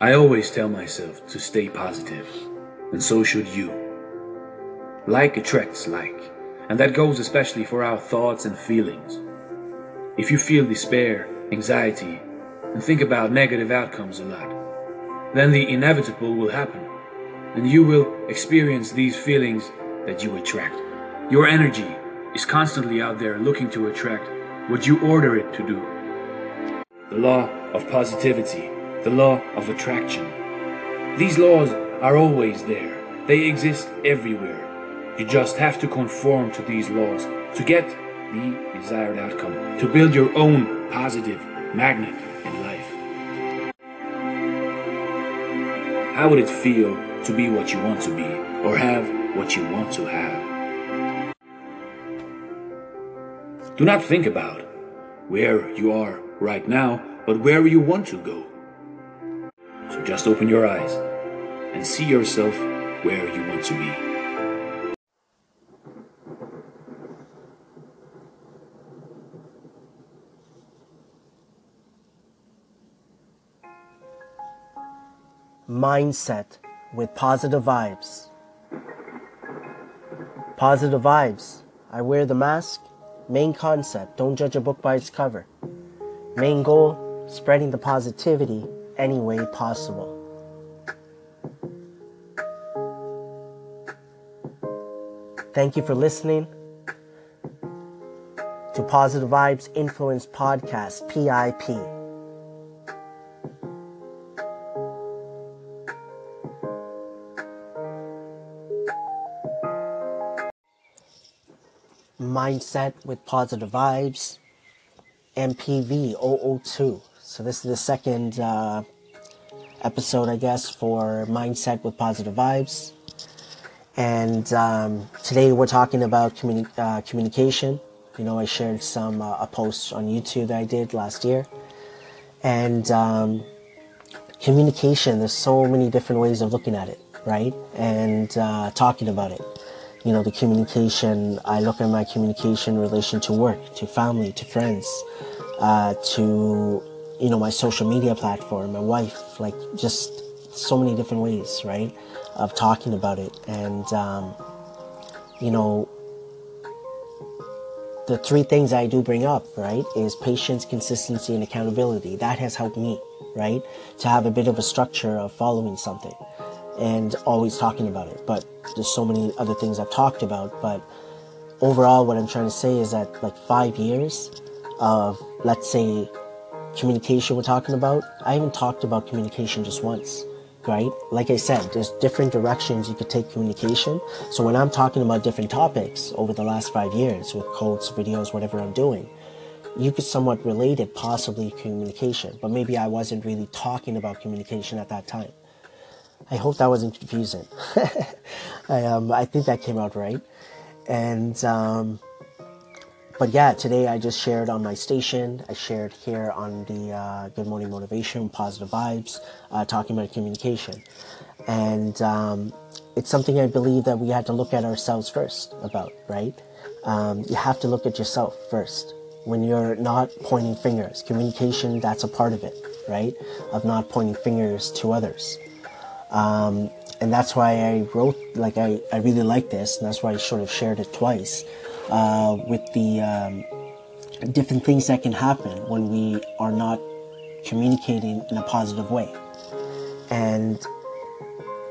I always tell myself to stay positive, and so should you. Like attracts like, and that goes especially for our thoughts and feelings. If you feel despair, anxiety, and think about negative outcomes a lot, then the inevitable will happen, and you will experience these feelings that you attract. Your energy is constantly out there looking to attract what you order it to do. The law of positivity the law of attraction. These laws are always there. They exist everywhere. You just have to conform to these laws to get the desired outcome, to build your own positive magnet in life. How would it feel to be what you want to be, or have what you want to have? Do not think about where you are right now, but where you want to go. So just open your eyes and see yourself where you want to be. Mindset with positive vibes. Positive vibes. I wear the mask. Main concept don't judge a book by its cover. Main goal spreading the positivity any way possible. Thank you for listening to Positive Vibes Influence Podcast, PIP. Mindset with Positive Vibes, MPV 002. So this is the second uh, episode, I guess, for Mindset with Positive Vibes. And um, today we're talking about communi- uh, communication. You know, I shared some uh, a post on YouTube that I did last year, and um, communication. There's so many different ways of looking at it, right? And uh, talking about it. You know, the communication. I look at my communication in relation to work, to family, to friends, uh, to you know my social media platform, my wife, like just so many different ways, right, of talking about it, and um, you know the three things I do bring up, right, is patience, consistency, and accountability. That has helped me, right, to have a bit of a structure of following something and always talking about it. But there's so many other things I've talked about. But overall, what I'm trying to say is that like five years of, let's say, communication we're talking about, I haven't talked about communication just once, right? Like I said, there's different directions you could take communication. So when I'm talking about different topics over the last five years with quotes, videos, whatever I'm doing, you could somewhat relate it possibly communication, but maybe I wasn't really talking about communication at that time. I hope that wasn't confusing. I, um, I think that came out right. And, um, but yeah, today I just shared on my station. I shared here on the uh, Good Morning Motivation, Positive Vibes, uh, talking about communication. And um, it's something I believe that we had to look at ourselves first about, right? Um, you have to look at yourself first. When you're not pointing fingers, communication, that's a part of it, right? Of not pointing fingers to others. Um, and that's why I wrote, like, I, I really like this, and that's why I sort of shared it twice uh, with the um, different things that can happen when we are not communicating in a positive way. And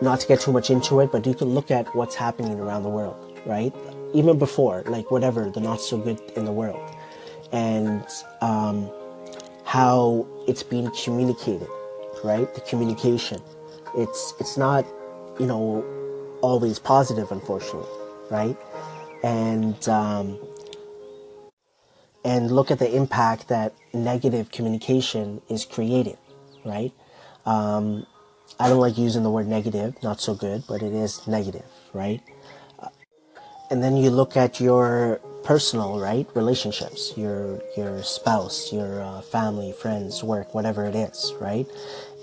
not to get too much into it, but you can look at what's happening around the world, right? Even before, like whatever, the not so good in the world, and um, how it's being communicated, right? The communication. It's it's not, you know, always positive, unfortunately, right? And um, and look at the impact that negative communication is creating, right? Um, I don't like using the word negative, not so good, but it is negative, right? And then you look at your personal, right, relationships, your your spouse, your uh, family, friends, work, whatever it is, right?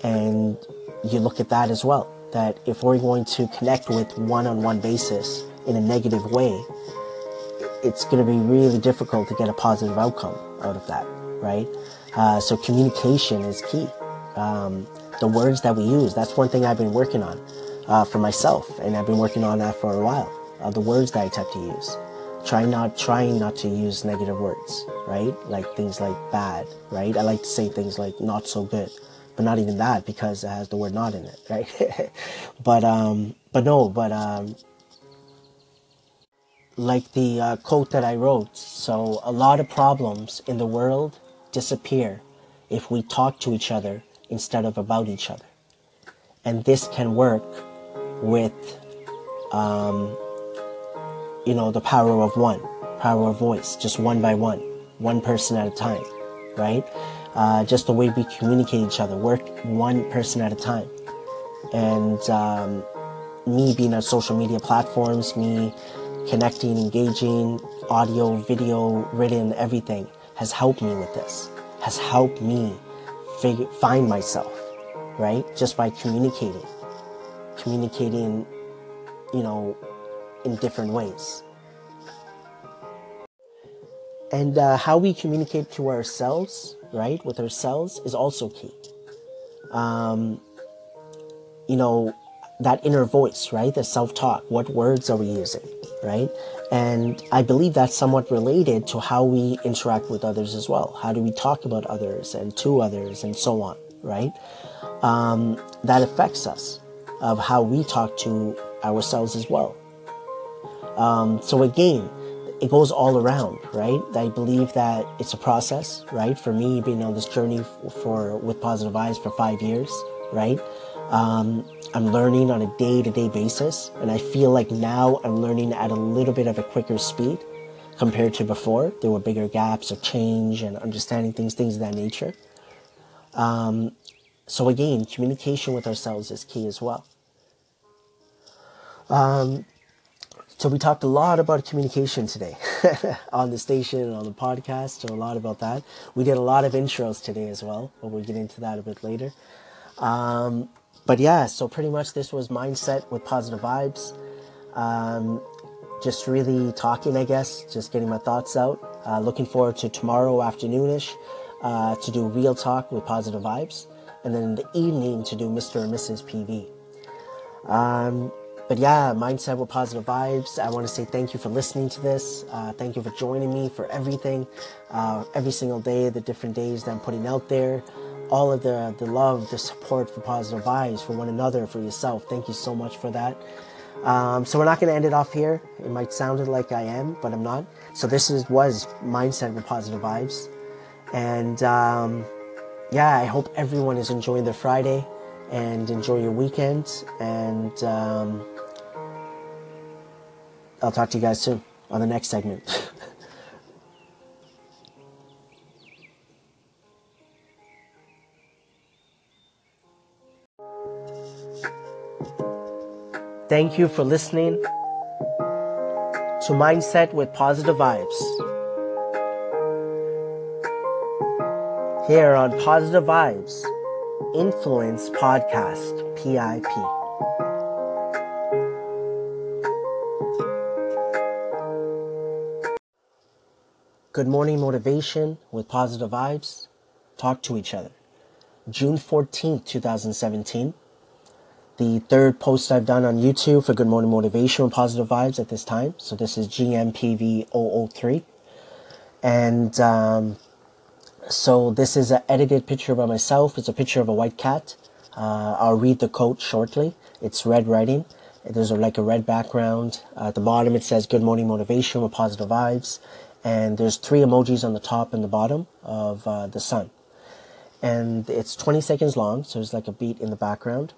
And you look at that as well. That if we're going to connect with one-on-one basis in a negative way, it's going to be really difficult to get a positive outcome out of that, right? Uh, so communication is key. Um, the words that we use. That's one thing I've been working on uh, for myself, and I've been working on that for a while. Uh, the words that I tend to use. Try not trying not to use negative words, right? Like things like bad, right? I like to say things like not so good, but not even that because it has the word not in it, right? but um, but no, but um, like the uh, quote that I wrote. So a lot of problems in the world disappear if we talk to each other instead of about each other. And this can work with, um, you know, the power of one, power of voice, just one by one, one person at a time, right? Uh, just the way we communicate each other, work one person at a time. And um, me being on social media platforms, me connecting, engaging, audio, video, written, everything has helped me with this, has helped me find myself, right? Just by communicating, communicating, you know, in different ways. And uh, how we communicate to ourselves, right, with ourselves is also key. Um, you know, that inner voice, right? The self talk. What words are we using, right? And I believe that's somewhat related to how we interact with others as well. How do we talk about others and to others and so on, right? Um, that affects us of how we talk to ourselves as well. Um, so again, it goes all around, right? I believe that it's a process, right? For me, being on this journey for with positive Vibes for five years, right? Um, I'm learning on a day to day basis, and I feel like now I'm learning at a little bit of a quicker speed compared to before. There were bigger gaps of change and understanding things, things of that nature. Um, so, again, communication with ourselves is key as well. Um, so, we talked a lot about communication today on the station and on the podcast, so a lot about that. We did a lot of intros today as well, but we'll get into that a bit later. Um, but yeah, so pretty much this was mindset with positive vibes. Um, just really talking, I guess, just getting my thoughts out. Uh, looking forward to tomorrow afternoonish uh, to do real talk with positive vibes, and then in the evening to do Mr. and Mrs. PV. Um, but yeah, mindset with positive vibes. I want to say thank you for listening to this. Uh, thank you for joining me for everything, uh, every single day, the different days that I'm putting out there all of the, the love, the support for positive vibes for one another, for yourself. Thank you so much for that. Um, so we're not going to end it off here. It might sound like I am, but I'm not. So this is was mindset with positive vibes, and um, yeah, I hope everyone is enjoying their Friday and enjoy your weekend. And um, I'll talk to you guys soon on the next segment. Thank you for listening to Mindset with Positive Vibes. Here on Positive Vibes Influence Podcast, PIP. Good morning motivation with positive vibes. Talk to each other. June 14th, 2017 the third post I've done on YouTube for Good Morning Motivation and Positive Vibes at this time. So this is GMPV003. And um, so this is an edited picture by myself. It's a picture of a white cat. Uh, I'll read the quote shortly. It's red writing. There's a, like a red background. Uh, at the bottom it says Good Morning Motivation with Positive Vibes. And there's three emojis on the top and the bottom of uh, the sun. And it's 20 seconds long, so there's like a beat in the background.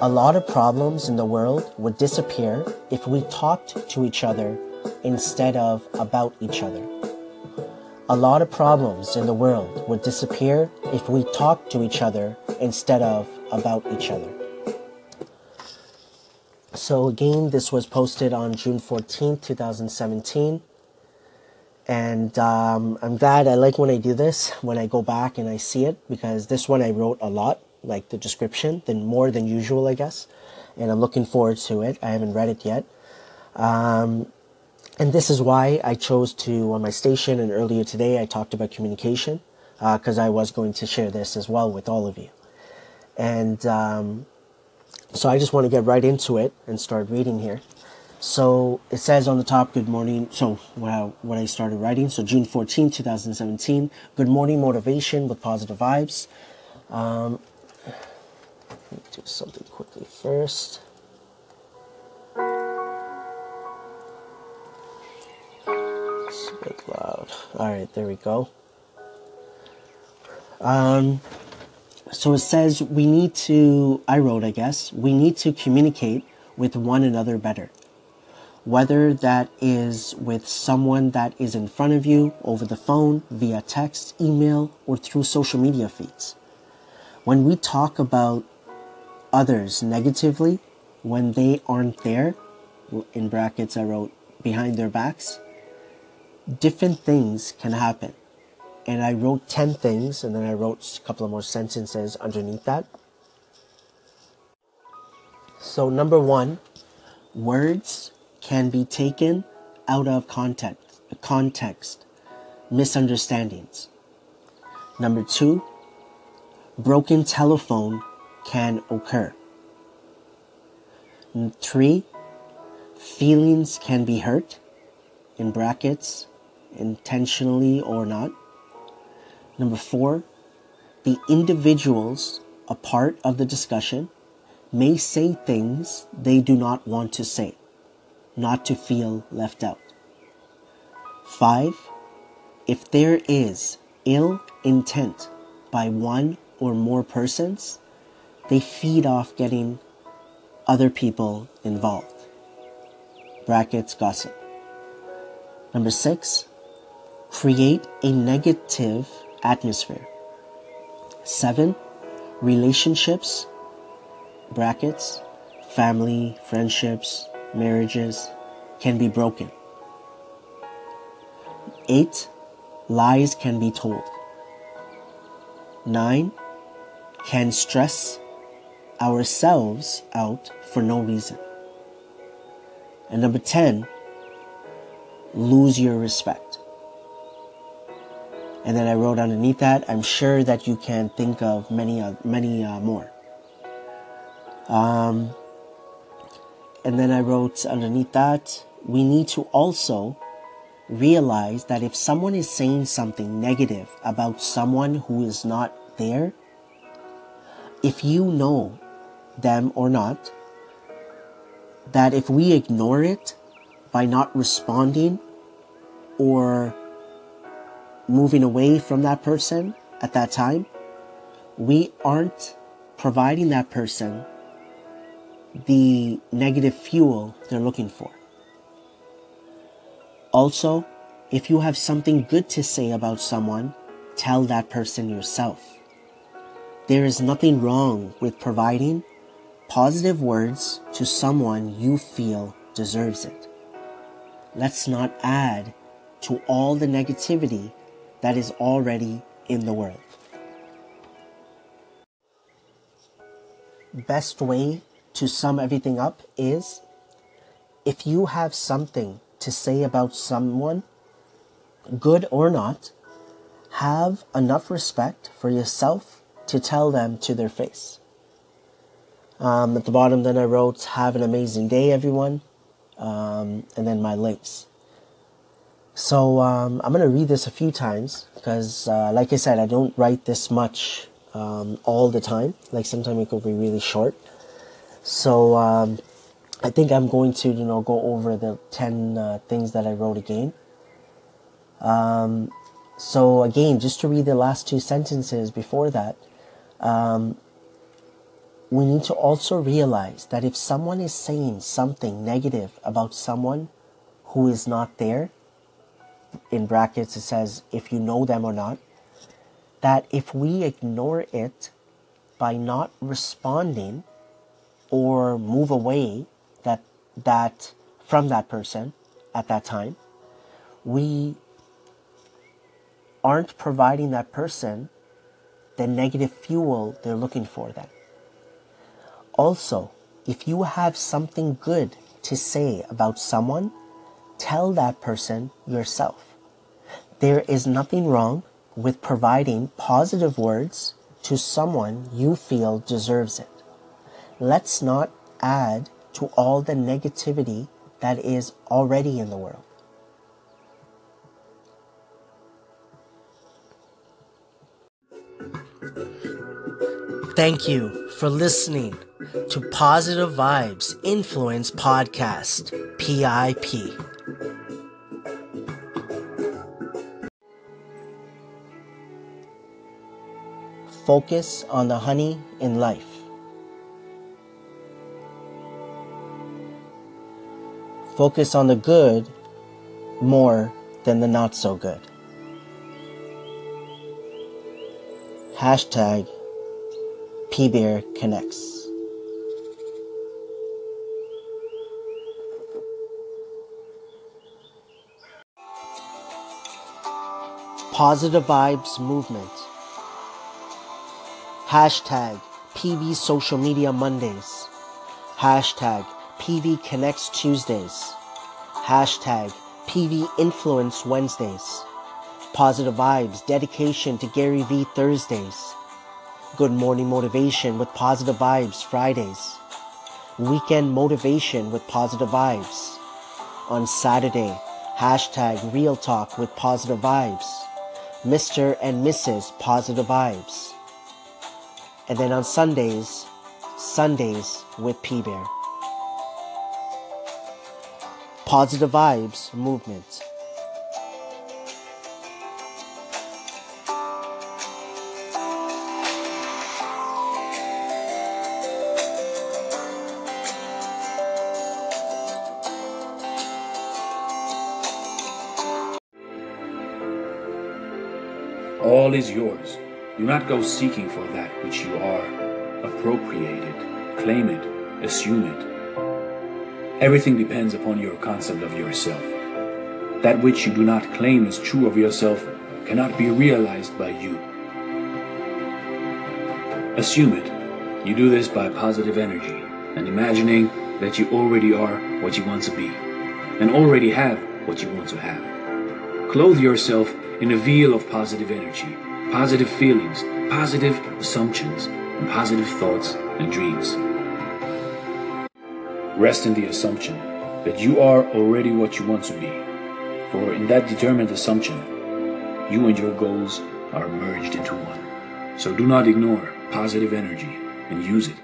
A lot of problems in the world would disappear if we talked to each other instead of about each other. A lot of problems in the world would disappear if we talked to each other instead of about each other. So, again, this was posted on June 14th, 2017. And um, I'm glad I like when I do this, when I go back and I see it, because this one I wrote a lot like the description than more than usual, I guess. And I'm looking forward to it. I haven't read it yet. Um, and this is why I chose to, on my station and earlier today, I talked about communication, because uh, I was going to share this as well with all of you. And um, so I just want to get right into it and start reading here. So it says on the top, good morning. So when I started writing, so June 14, 2017, good morning motivation with positive vibes. Um, let me do something quickly first. It's a bit loud. All right, there we go. Um, so it says we need to, I wrote, I guess, we need to communicate with one another better. Whether that is with someone that is in front of you over the phone, via text, email, or through social media feeds. When we talk about others negatively, when they aren't there, in brackets I wrote behind their backs, different things can happen and I wrote 10 things and then I wrote a couple of more sentences underneath that. So, number one, words can be taken out of context, context misunderstandings. Number two, broken telephone can occur. Three, feelings can be hurt, in brackets, intentionally or not. Number four, the individuals a part of the discussion may say things they do not want to say, not to feel left out. Five, if there is ill intent by one or more persons, they feed off getting other people involved. Brackets gossip. Number six, create a negative atmosphere. Seven, relationships, brackets, family, friendships, marriages can be broken. Eight, lies can be told. Nine, can stress ourselves out for no reason. And number 10, lose your respect. And then I wrote underneath that, I'm sure that you can think of many, uh, many uh, more. Um, and then I wrote underneath that, we need to also realize that if someone is saying something negative about someone who is not there, if you know them or not, that if we ignore it by not responding or moving away from that person at that time, we aren't providing that person the negative fuel they're looking for. Also, if you have something good to say about someone, tell that person yourself. There is nothing wrong with providing positive words to someone you feel deserves it. Let's not add to all the negativity that is already in the world. Best way to sum everything up is if you have something to say about someone, good or not, have enough respect for yourself to tell them to their face. Um, at the bottom, then I wrote, Have an amazing day, everyone. Um, and then my links. So um, I'm going to read this a few times because, uh, like I said, I don't write this much um, all the time. Like sometimes it could be really short. So um, I think I'm going to, you know, go over the 10 uh, things that I wrote again. Um, so again, just to read the last two sentences before that, um, we need to also realize that if someone is saying something negative about someone who is not there, in brackets it says if you know them or not, that if we ignore it by not responding or move away that that from that person at that time, we aren't providing that person the negative fuel they're looking for then. Also, if you have something good to say about someone, tell that person yourself. There is nothing wrong with providing positive words to someone you feel deserves it. Let's not add to all the negativity that is already in the world. Thank you for listening to Positive Vibes Influence Podcast, PIP. Focus on the honey in life. Focus on the good more than the not so good. Hashtag PBear Connects. Positive Vibes Movement. Hashtag PV Social Media Mondays. Hashtag PV Connects Tuesdays. Hashtag PV Influence Wednesdays. Positive Vibes Dedication to Gary V Thursdays. Good Morning Motivation with Positive Vibes Fridays. Weekend Motivation with Positive Vibes. On Saturday, hashtag Real Talk with Positive Vibes. Mr. and Mrs. Positive Vibes. And then on Sundays, Sundays with P Bear. Positive Vibes Movement. All is yours. Do not go seeking for that which you are. Appropriate it, claim it, assume it. Everything depends upon your concept of yourself. That which you do not claim as true of yourself cannot be realized by you. Assume it. You do this by positive energy and imagining that you already are what you want to be and already have what you want to have. Clothe yourself in a veil of positive energy, positive feelings, positive assumptions, and positive thoughts and dreams. Rest in the assumption that you are already what you want to be, for in that determined assumption, you and your goals are merged into one. So do not ignore positive energy and use it